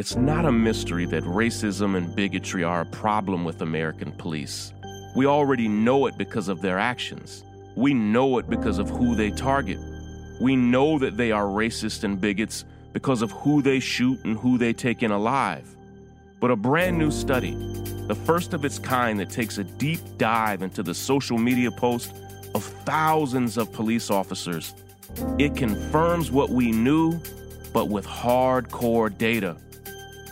It's not a mystery that racism and bigotry are a problem with American police. We already know it because of their actions. We know it because of who they target. We know that they are racist and bigots because of who they shoot and who they take in alive. But a brand new study, the first of its kind that takes a deep dive into the social media post of thousands of police officers, it confirms what we knew, but with hardcore data.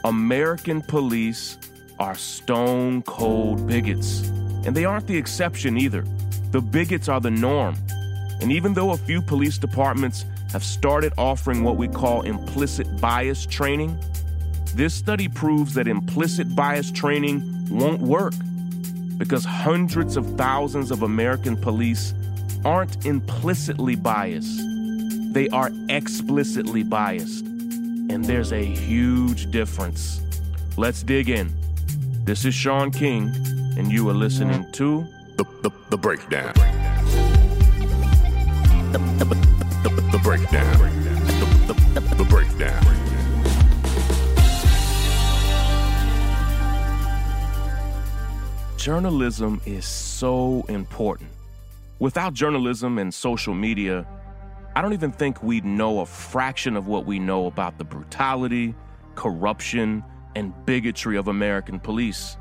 American police are stone cold bigots. And they aren't the exception either. The bigots are the norm. And even though a few police departments have started offering what we call implicit bias training, this study proves that implicit bias training won't work because hundreds of thousands of American police aren't implicitly biased, they are explicitly biased and there's a huge difference. Let's dig in. This is Shaun King, and you are listening to The, the, the Breakdown. The, the, the, the Breakdown. The, the, the, the Breakdown. Journalism is so important. Without journalism and social media, I don't even think we'd know a fraction of what we know about the brutality, corruption, and bigotry of American police.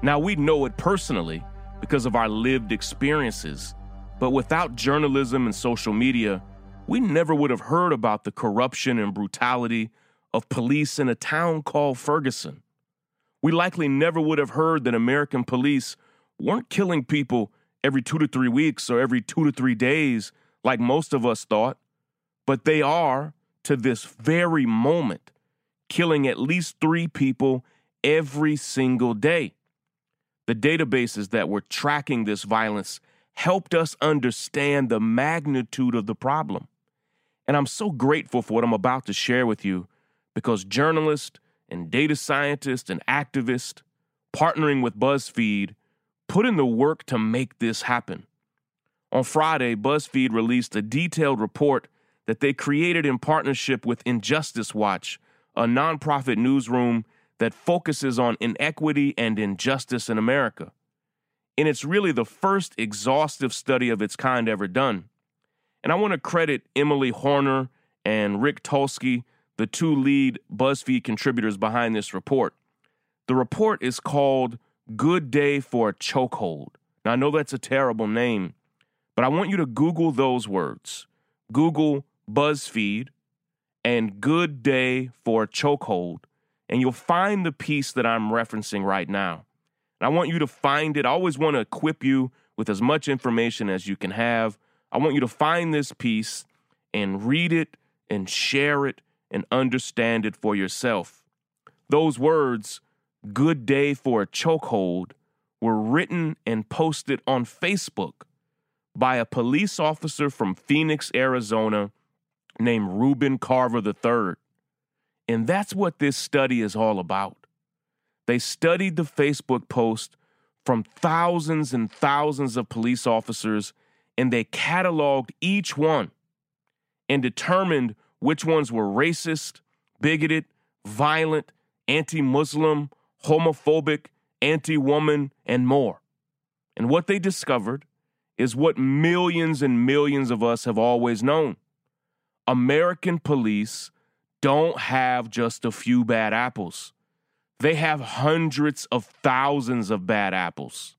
Now, we know it personally because of our lived experiences, but without journalism and social media, we never would have heard about the corruption and brutality of police in a town called Ferguson. We likely never would have heard that American police weren't killing people every two to three weeks or every two to three days like most of us thought, but they are, to this very moment, killing at least three people every single day. The databases that were tracking this violence helped us understand the magnitude of the problem. And I'm so grateful for what I'm about to share with you because journalists and data scientists and activists partnering with BuzzFeed put in the work to make this happen. On Friday, BuzzFeed released a detailed report that they created in partnership with Injustice Watch, a nonprofit newsroom that focuses on inequity and injustice in America. And it's really the first exhaustive study of its kind ever done. And I want to credit Emily Hoerner and Rick Tulsky, the two lead BuzzFeed contributors behind this report. The report is called Good Day for a Chokehold. Now, I know that's a terrible name, but I want you to Google those words. Google BuzzFeed and Good Day for a Chokehold, and you'll find the piece that I'm referencing right now. And I want you to find it. I always want to equip you with as much information as you can have. I want you to find this piece and read it and share it and understand it for yourself. Those words, good day for a chokehold, were written and posted on Facebook by a police officer from Phoenix, Arizona, named Reuben Carver III. And that's what this study is all about. They studied the Facebook post from thousands and thousands of police officers and they cataloged each one and determined which ones were racist, bigoted, violent, anti Muslim, homophobic, anti woman, and more. And what they discovered is what millions and millions of us have always known American police don't have just a few bad apples. They have hundreds of thousands of bad apples.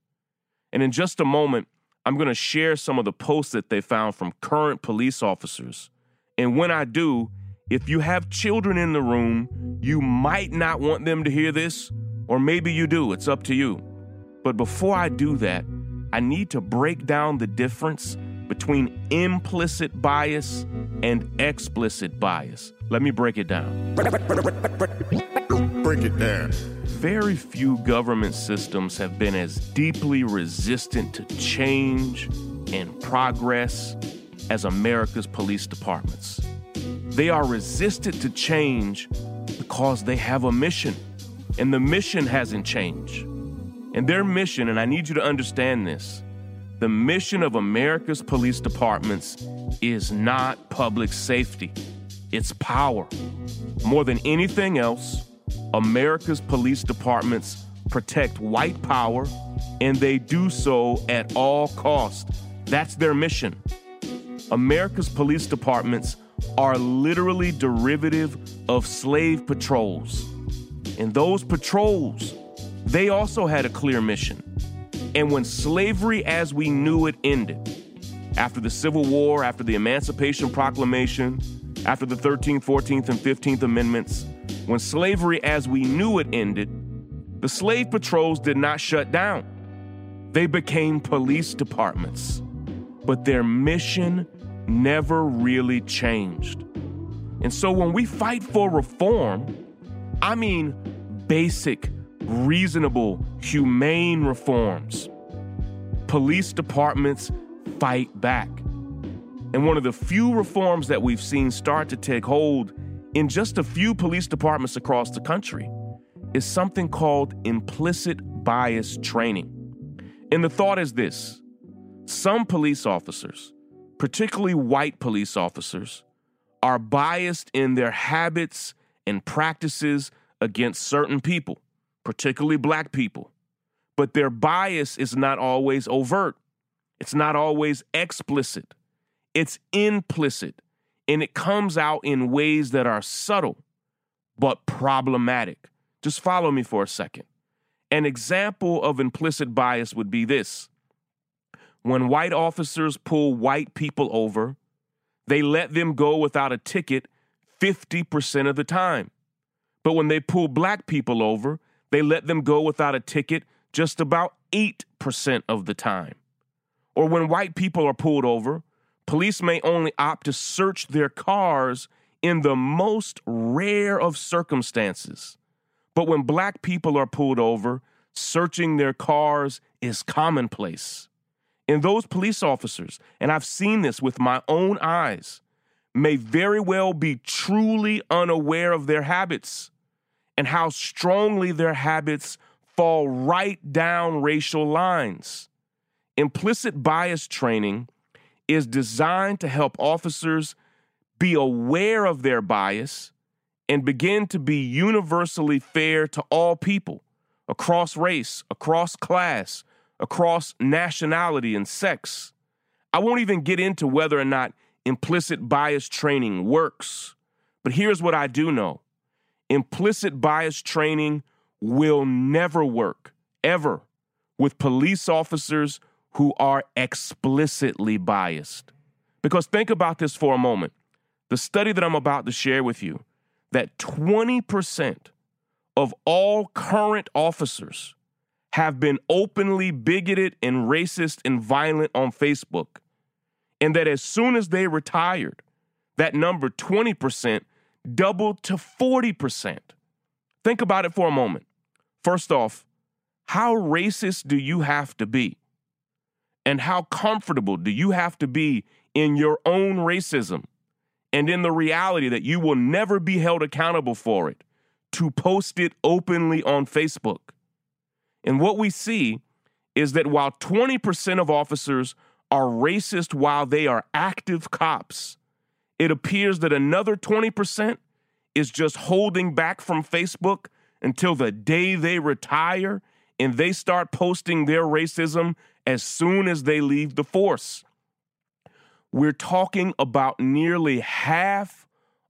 And in just a moment, I'm going to share some of the posts that they found from current police officers. And when I do, if you have children in the room, you might not want them to hear this, or maybe you do. It's up to you. But before I do that, I need to break down the difference between implicit bias and explicit bias. Let me break it down. Break it down. Very few government systems have been as deeply resistant to change and progress as America's police departments. They are resistant to change because they have a mission, and the mission hasn't changed. And their mission, and I need you to understand this the mission of America's police departments is not public safety, it's power. More than anything else, America's police departments protect white power, and they do so at all cost. That's their mission. America's police departments are literally derivative of slave patrols. And those patrols, they also had a clear mission. And when slavery as we knew it ended, after the Civil War, after the Emancipation Proclamation, after the 13th, 14th, and 15th Amendments, when slavery as we knew it ended, the slave patrols did not shut down. They became police departments. But their mission never really changed. And so when we fight for reform, I mean basic, reasonable, humane reforms. Police departments fight back. And one of the few reforms that we've seen start to take hold in just a few police departments across the country is something called implicit bias training. And the thought is this some police officers, particularly white police officers, are biased in their habits and practices against certain people, particularly black people. But their bias is not always overt, it's not always explicit, it's implicit, and it comes out in ways that are subtle but problematic. Just follow me for a second. An example of implicit bias would be this when white officers pull white people over, they let them go without a ticket 50% of the time. But when they pull black people over, they let them go without a ticket just about 8% of the time. Or when white people are pulled over, police may only opt to search their cars in the most rare of circumstances. But when black people are pulled over, searching their cars is commonplace. And those police officers, and I've seen this with my own eyes, may very well be truly unaware of their habits and how strongly their habits fall right down racial lines. Implicit bias training is designed to help officers be aware of their bias and begin to be universally fair to all people across race, across class, across nationality and sex. I won't even get into whether or not implicit bias training works, but here's what I do know implicit bias training will never work, ever, with police officers who are explicitly biased. Because think about this for a moment. The study that I'm about to share with you that 20% of all current officers have been openly bigoted and racist and violent on Facebook. And that as soon as they retired, that number 20% doubled to 40%. Think about it for a moment. First off, how racist do you have to be? And how comfortable do you have to be in your own racism and in the reality that you will never be held accountable for it to post it openly on Facebook? And what we see is that while 20% of officers are racist while they are active cops, it appears that another 20% is just holding back from Facebook until the day they retire and they start posting their racism as soon as they leave the force. We're talking about nearly half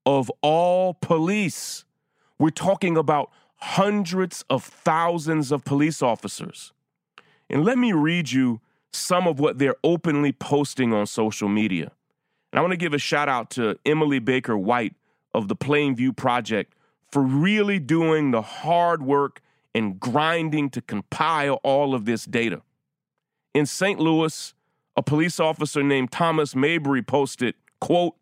of all police. We're talking about hundreds of thousands of police officers. And let me read you some of what they're openly posting on social media. And I want to give a shout out to Emily Baker White of the Plainview Project for really doing the hard work and grinding to compile all of this data. In St. Louis, a police officer named Thomas Mabry posted, quote,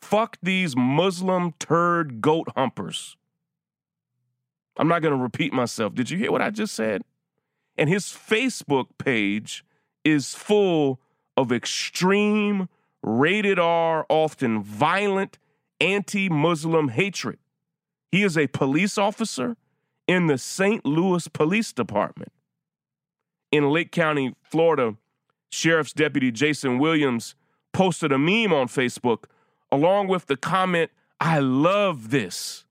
Fuck these Muslim turd goat humpers. I'm not going to repeat myself. Did you hear what I just said? And his Facebook page is full of extreme, rated R, often violent, anti Muslim hatred. He is a police officer in the St. Louis Police Department. In Lake County, Florida, Sheriff's Deputy Jason Williams posted a meme on Facebook along with the comment, I love this.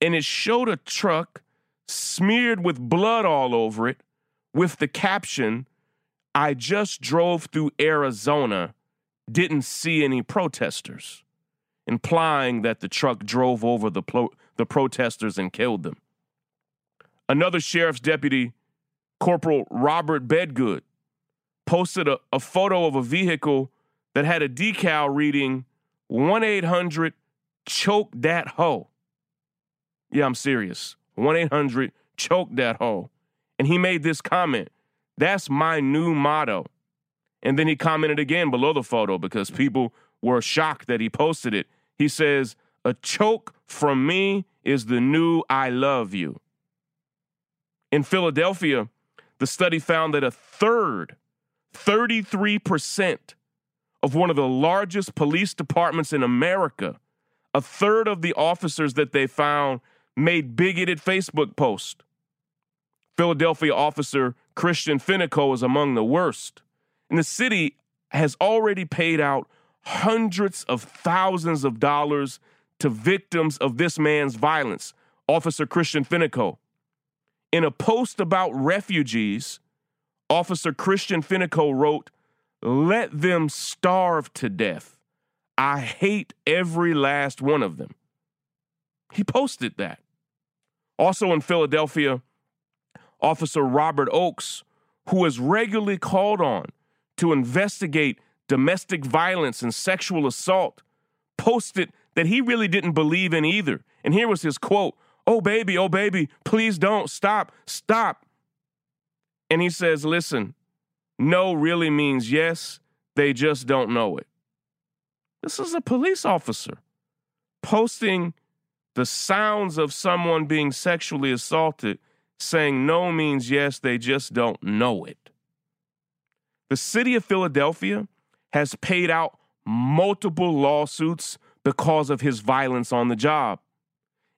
And it showed a truck smeared with blood all over it with the caption, I just drove through Arizona, didn't see any protesters, implying that the truck drove over the, plo- the protesters and killed them. Another sheriff's deputy, Corporal Robert Bedgood, posted a, a photo of a vehicle that had a decal reading 1 800 choke that hoe. Yeah, I'm serious. 1 800 choke that hoe. And he made this comment That's my new motto. And then he commented again below the photo because people were shocked that he posted it. He says, A choke from me is the new I love you. In Philadelphia, the study found that a third, 33%, of one of the largest police departments in America, a third of the officers that they found made bigoted Facebook posts. Philadelphia officer Christian Fenico is among the worst. And the city has already paid out hundreds of thousands of dollars to victims of this man's violence, Officer Christian Fenico. In a post about refugees, Officer Christian Fenico wrote, Let them starve to death. I hate every last one of them. He posted that. Also in Philadelphia, Officer Robert Oakes, who is regularly called on to investigate domestic violence and sexual assault, posted that he really didn't believe in either. And here was his quote Oh, baby, oh, baby, please don't stop, stop. And he says, Listen, no really means yes, they just don't know it. This is a police officer posting the sounds of someone being sexually assaulted, saying no means yes, they just don't know it. The city of Philadelphia has paid out multiple lawsuits because of his violence on the job.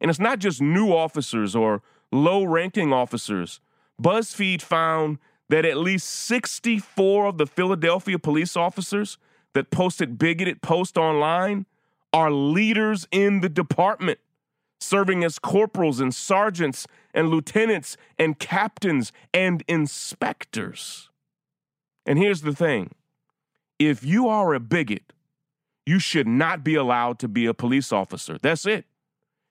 And it's not just new officers or low ranking officers. BuzzFeed found that at least 64 of the Philadelphia police officers that posted bigoted posts online are leaders in the department, serving as corporals and sergeants and lieutenants and captains and inspectors. And here's the thing if you are a bigot, you should not be allowed to be a police officer. That's it.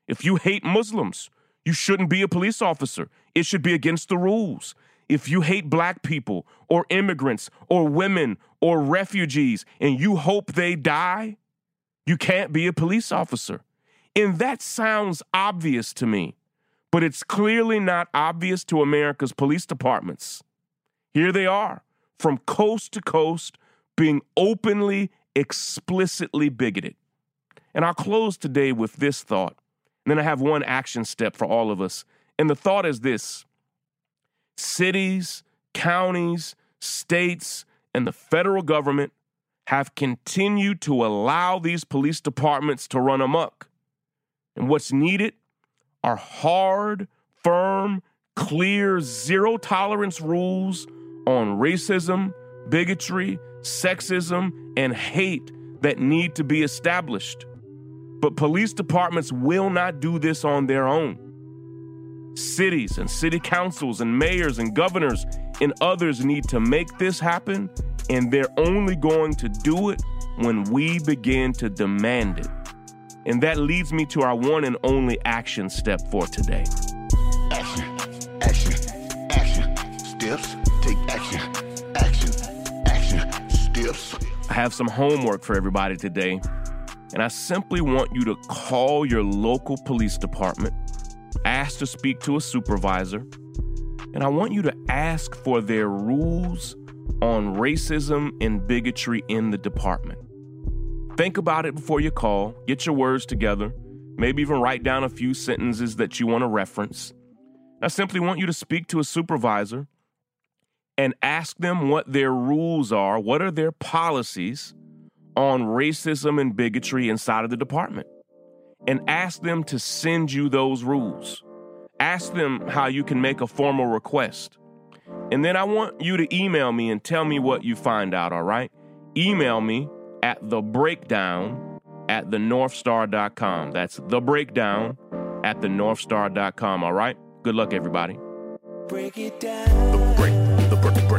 If you hate Muslims, you shouldn't be a police officer. It should be against the rules. If you hate black people or immigrants or women or refugees and you hope they die, you can't be a police officer. And that sounds obvious to me, but it's clearly not obvious to America's police departments. Here they are, from coast to coast, being openly, explicitly bigoted. And I'll close today with this thought. And then I have one action step for all of us. And the thought is this cities, counties, states, and the federal government have continued to allow these police departments to run amok. And what's needed are hard, firm, clear, zero tolerance rules on racism, bigotry, sexism, and hate that need to be established. But police departments will not do this on their own. Cities and city councils and mayors and governors and others need to make this happen, and they're only going to do it when we begin to demand it. And that leads me to our one and only action step for today. Action, action. I have some homework for everybody today, and I simply want you to call your local police department ask to speak to a supervisor, and I want you to ask for their rules on racism and bigotry in the department. Think about it before you call, get your words together, maybe even write down a few sentences that you want to reference. I simply want you to speak to a supervisor and ask them what their rules are, what are their policies on racism and bigotry inside of the department, and ask them to send you those rules. Ask them how you can make a formal request. And then I want you to email me and tell me what you find out, all right? Email me at the breakdown at thenorthstar.com. That's the breakdown at thenorthstar.com, all right? Good luck, everybody. Break it down. The the